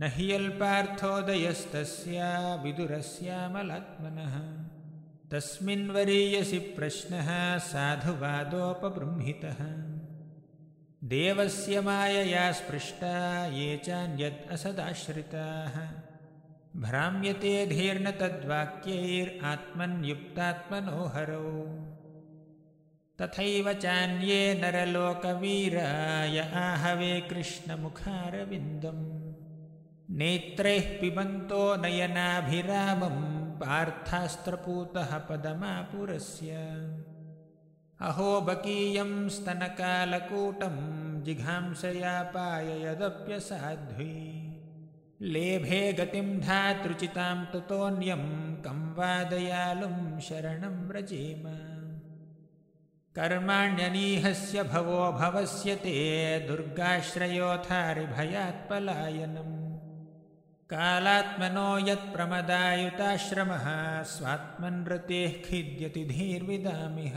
न ह्यल्पार्थोदयस्तस्य विदुरस्यामलात्मनः। तस्मिन् वरीयसि प्रश्नः साधुवादोपबृंहितः। देवस्य मायया स्पृष्टा ये चान्यद् असदाश्रिताः। भ्राम्यते धीर्न तद्वाक्यैरात्मन्युक्तात्मनो हरौ तथैव चान्ये नरलोकवीराय आहवे कृष्णमुखारविन्दम् नेत्रैः पिबन्तो नयनाभिरामं पार्थास्त्रपूतः पदमापुरस्य। अहो बकीयं स्तनकालकूटं जिघांसयापाययदप्यसाध्वी लेभे गतिं धातृचितां ततोऽन्यं कं वा दयालुं शरणं व्रजेम। कर्माण्यनीहस्य भवो भवस्य ते दुर्गाश्रयोथारिभयात्पलायनम् कालात्मनो यत्प्रमदायुताश्रमः स्वात्मनृतेः खिद्यति धीर्विदामिह।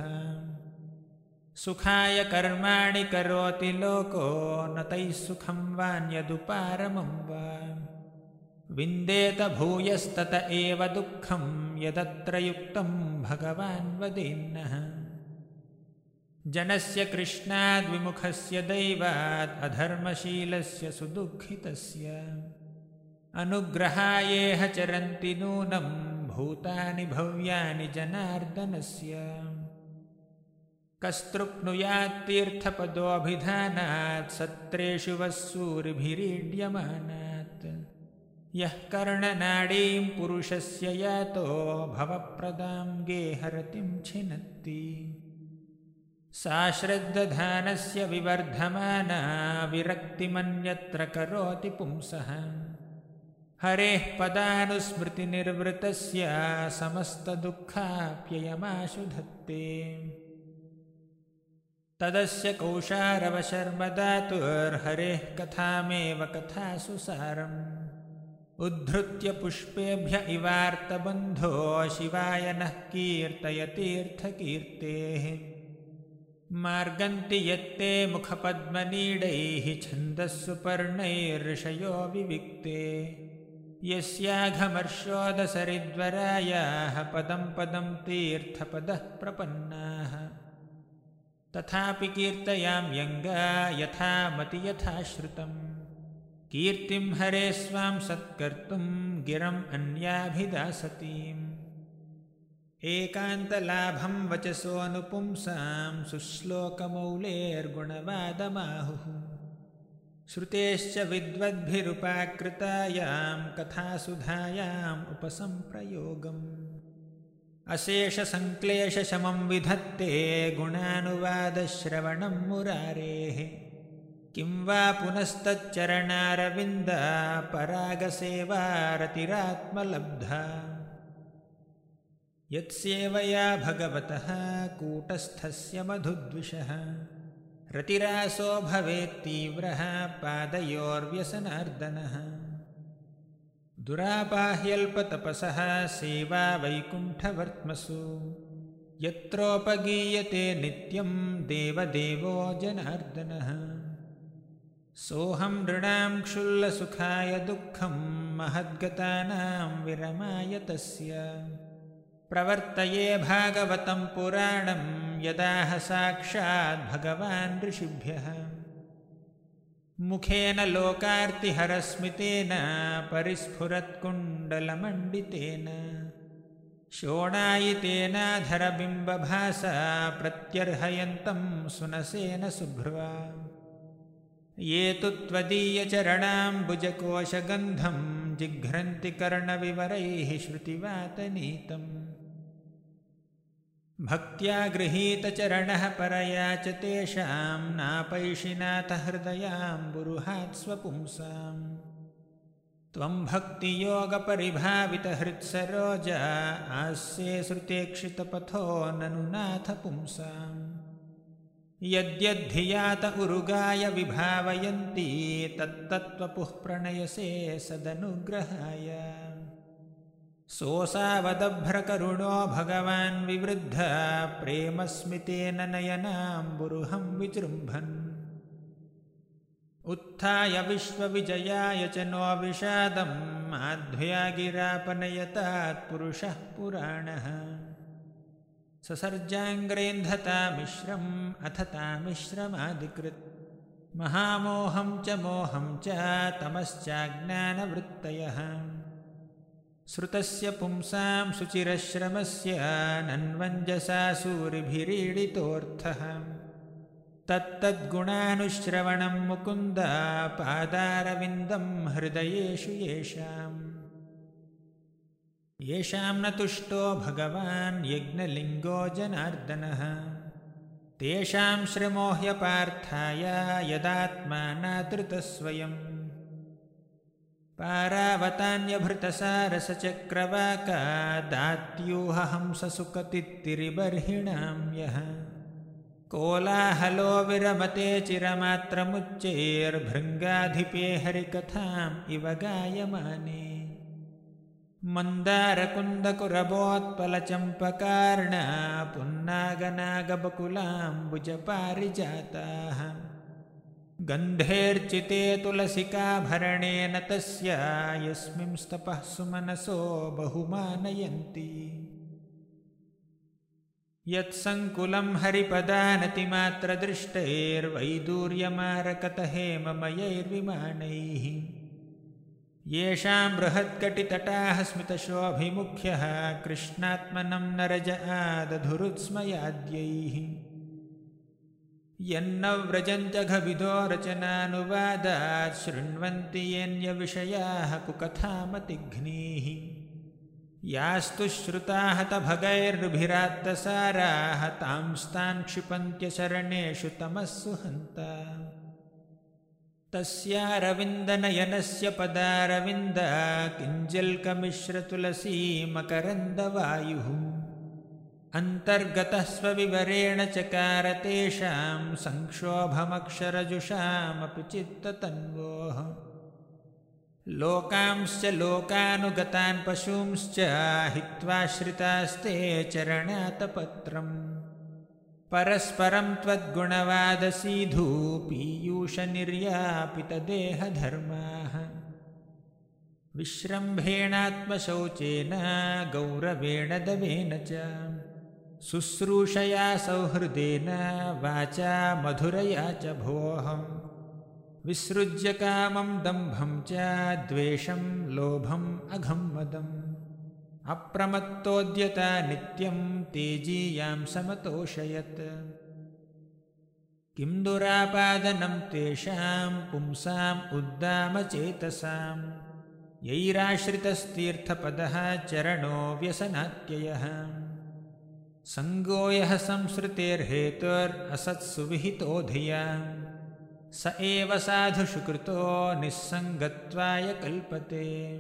सुखाय कर्माणि करोति लोको न तैः सुखं वान्यदुपारमं वा। विन्देत भूयस्तत एव दुःखं यदत्र युक्तं भगवान् वदेन्नः। जनस्य कृष्णाद्विमुखस्य दैवात् अधर्मशीलस्य सुदुःखितस्य अनुग्रहायेह चरन्ति नूनं भूतानि भव्यानि जनार्दनस्य। कस्तृप्नुयात्तीर्थपदोऽभिधानात् सत्रेषु वःसूरिभिरीड्यमानात् यः कर्णनाडीं पुरुषस्य यातो भवप्रदां गेहरतिं छिनत्ति। सा श्रद्दधानस्य विवर्धमाना विरक्तिमन्यत्र करोति पुंसः हरेः पदानुस्मृतिनिर्वृतस्य समस्तदुःखाप्ययमाशु धत्ते तदस्य कौशारवशर्मदातुर्हरेः कथामेव कथासु सारम् उद्धृत्य पुष्पेभ्य इवार्तबन्धो शिवाय नः कीर्तयतीर्थकीर्तेः मार्गन्ति यत्ते मुखपद्मनीडैः छन्दःसुपर्णैर्षयो विविक्ते यस्याघमर्षोदसरिद्वरायाः पदं पदं तीर्थपदः प्रपन्नाः। तथापि कीर्तयाम्यङ्गा यथा मति यथा श्रुतम् कीर्तिं हरे स्वां सत्कर्तुं गिरम् अन्याभिदासतीम्। एकान्तलाभं वचसोऽनुपुंसां सुश्लोकमौलेर्गुणवादमाहुः श्रुतेश्च विद्वद्भिरुपाकृतायां कथासुधायाम् उपसम्प्रयोगम् अशेषसङ्क्लेशशमं विधत्ते गुणानुवादश्रवणं मुरारेः। किं वा पुनस्तच्चरणारविन्दा परागसेवारतिरात्मलब्धा। यत्सेवया भगवतः कूटस्थस्य मधुद्विषः रतिरासो भवेत्तीव्रः पादयोर्व्यसनार्दनः। दुरापाह्यल्पतपसः सेवा वैकुण्ठवर्त्मसु। यत्रोपगीयते नित्यं देवदेवो जनार्दनः। सोऽहं नृणां क्षुल्लसुखाय दुःखं महद्गतानां विरमाय तस्य। प्रवर्तये भागवतं पुराणं यदाह साक्षाद्भगवान् ऋषिभ्यः। मुखेन लोकार्तिहरस्मितेन परिस्फुरत्कुण्डलमण्डितेन शोणायितेनाधरबिम्बभासा प्रत्यर्हयन्तं सुनसेन सुभ्र्वा। ये तु त्वदीयचरणाम्बुजकोशगन्धं जिघ्रन्ति कर्णविवरैः श्रुतिवातनीतम् भक्त्या गृहीतचरणः परया च तेषां नापैषिनाथहृदयाम्बुरुहात् स्वपुंसाम्। त्वं भक्तियोगपरिभावितहृत्सरोजा आस्ये श्रुतेक्षितपथो ननु नाथ पुंसाम् यद्यद्धियात उरुगाय विभावयन्ती तत्तत्त्वपुः प्रणयसे सदनुग्रहाय सोऽसावदभ्रकरुणो भगवान् विवृद्ध प्रेमस्मितेन नयनाम्बुरुहं विजृम्भन्। उत्थाय विश्वविजयाय च नो विषादं माध्वया गिरापनयतात्पुरुषः पुराणः। ससर्जाङ्ग्रेन्धतामिश्रम् अथ तामिश्रमाधिकृत्। महामोहं च मोहं च तमश्चाज्ञानवृत्तयः श्रुतस्य पुंसां शुचिरश्रमस्य नन्वञ्जसा सूरिभिरीडितोऽर्थः। तत्तद्गुणानुश्रवणं मुकुन्द पादारविन्दं हृदयेषु येषाम् येषां न तुष्टो भगवान् यज्ञलिङ्गो जनार्दनः। तेषां श्रमो ह्यपार्थाय यदात्मानादृतस्वयम् पारावतान्यभृतसारसचक्रवाका दात्यूहहंससुकतित्तिरिबर्हिणां यः कोलाहलो विरमते चिरमात्रमुच्चैर्भृङ्गाधिपे हरिकथाम् इव गायमाने। मन्दारकुन्दकुरबोत्पलचम्पकार्णा पुन्नागनागबकुलाम्बुजपारिजाताः गन्धेर्चिते तुलसिकाभरणेन तस्य यस्मिंस्तपः सुमनसो बहुमानयन्ति। यत्सङ्कुलं हरिपदानतिमात्रदृष्टैर्वैदूर्यमारकतहेममयैर्विमानैः। येषां बृहत्कटितटाः स्मितशोऽभिमुख्यः कृष्णात्मनं नरज आदधुरुत्स्मयाद्यैः यन्न व्रजञ्जघविदो रचनानुवादात् शृण्वन्ति येन्यविषयाः कुकथामतिघ्नीः। यास्तु श्रुताः तभगैर्भिरात्तसाराः तांस्तान् क्षिपन्त्यशरणेषु तमस्सु हन्ता तस्यारविन्दनयनस्य पदारविन्द किञ्जल्कमिश्रतुलसीमकरन्दवायुः अन्तर्गतः स्वविवरेण चकार तेषां संक्षोभमक्षरजुषामपि चित्ततन्वोः। लोकांश्च लोकानुगतान् पशूंश्च हित्वाश्रितास्ते चरणातपत्रम्। परस्परं त्वद्गुणवादसीधूपीयूषनिर्यापितदेहधर्माः। विश्रम्भेणात्मशौचेन गौरवेण दवेन च शुश्रूषया सौहृदेन वाचा मधुरया च भोऽहम्। विसृज्य कामं दम्भं च द्वेषं लोभम् अघम्मदम् अप्रमत्तोद्यता नित्यं तेजीयां समतोषयत्। किं दुरापादनं तेषां पुंसाम् उद्दामचेतसां यैराश्रितस्तीर्थपदः चरणो व्यसनात्ययः सङ्गो यः संसृतेर्हेतुरसत्सु विहितोधिया स एव साधुषुकृतो निःसङ्गत्वाय कल्पते।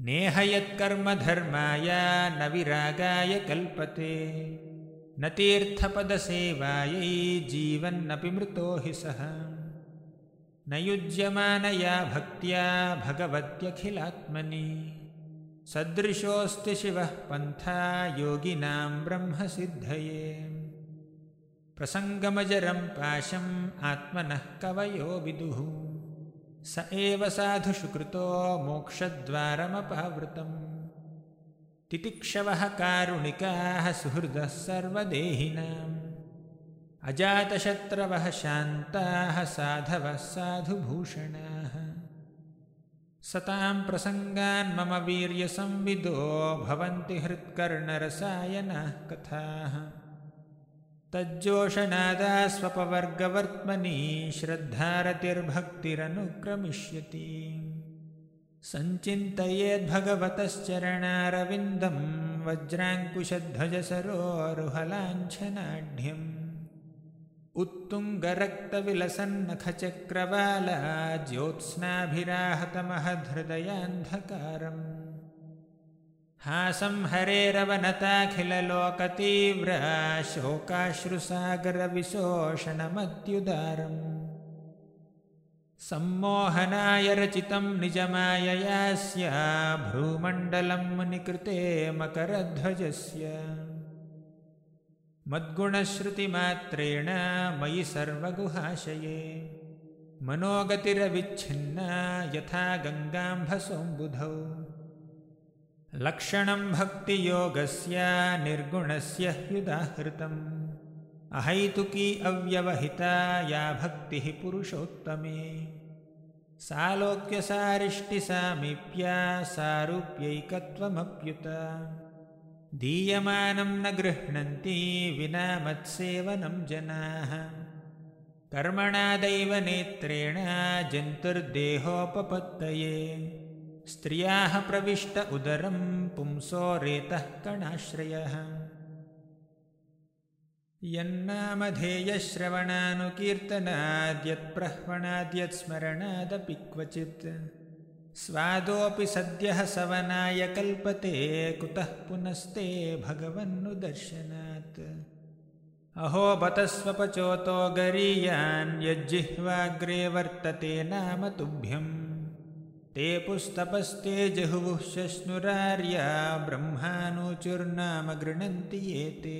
नेहयत्कर्मधर्माय न विरागाय कल्पते। न तीर्थपदसेवायै जीवन्नपि मृतो हि सः। न युज्यमानया भक्त्या भगवत्यखिलात्मनि सदृशोऽस्ति शिवः पन्था योगिनां ब्रह्मसिद्धये। प्रसङ्गमजरं पाशम् आत्मनः कवयो विदुः। स एव साधुषुकृतो मोक्षद्वारमपावृतम्। तितिक्षवः कारुणिकाः सुहृदः सर्वदेहिनाम्। अजातशत्रवः शान्ताः साधवः साधुभूषणाः सतां प्रसङ्गान् मम वीर्यसंविदो भवन्ति हृत्कर्णरसायनाः कथाः। तज्जोषनादास्वपवर्गवर्त्मनि श्रद्धारतिर्भक्तिरनुक्रमिष्यति। सञ्चिन्तयेद्भगवतश्चरणारविन्दं वज्राङ्कुशध्वजसरोरुहलाञ्छनाढ्यम् उत्तुङ्गरक्तविलसन्नखचक्रवाला ज्योत्स्नाभिराहतमहधृदयान्धकारम् हासं हरेरवनताखिललोकतीव्र शोकाश्रुसागरविशोषणमत्युदारम्। सम्मोहनाय रचितं निजमाययास्य भ्रूमण्डलं मुनिकृते मकरध्वजस्य मद्गुणश्रुतिमात्रेण मयि सर्वगुहाशये। मनोगतिरविच्छिन्ना यथा गङ्गाम्भसोऽम्बुधौ। लक्षणं भक्तियोगस्य निर्गुणस्य ह्युदाहृतम्। अहैतुकी अव्यवहिता या भक्तिः पुरुषोत्तमे। सालोक्यसारिष्टिसामीप्या सारूप्यैकत्वमप्युत दीयमानं न गृह्णन्ति विना मत्सेवनं जनाः। कर्मणादैव नेत्रेण जन्तुर्देहोपपत्तये। स्त्रियाः प्रविष्ट उदरं पुंसो रेतः कणाश्रयः। यन्नामधेयश्रवणानुकीर्तनाद्यत्प्रह्वणाद्यत्स्मरणादपि क्वचित् स्वादोऽपि सद्यः सवनाय कल्पते कुतः पुनस्ते भगवन्नुदर्शनात्। अहो बत स्वपचोतो गरीयान् यज्जिह्वाग्रे वर्तते नाम तुभ्यम्। ते पुस्तपस्ते जहुः शश्नुरार्या ब्रह्मानुचुर्नाम गृह्णन्ति ये ते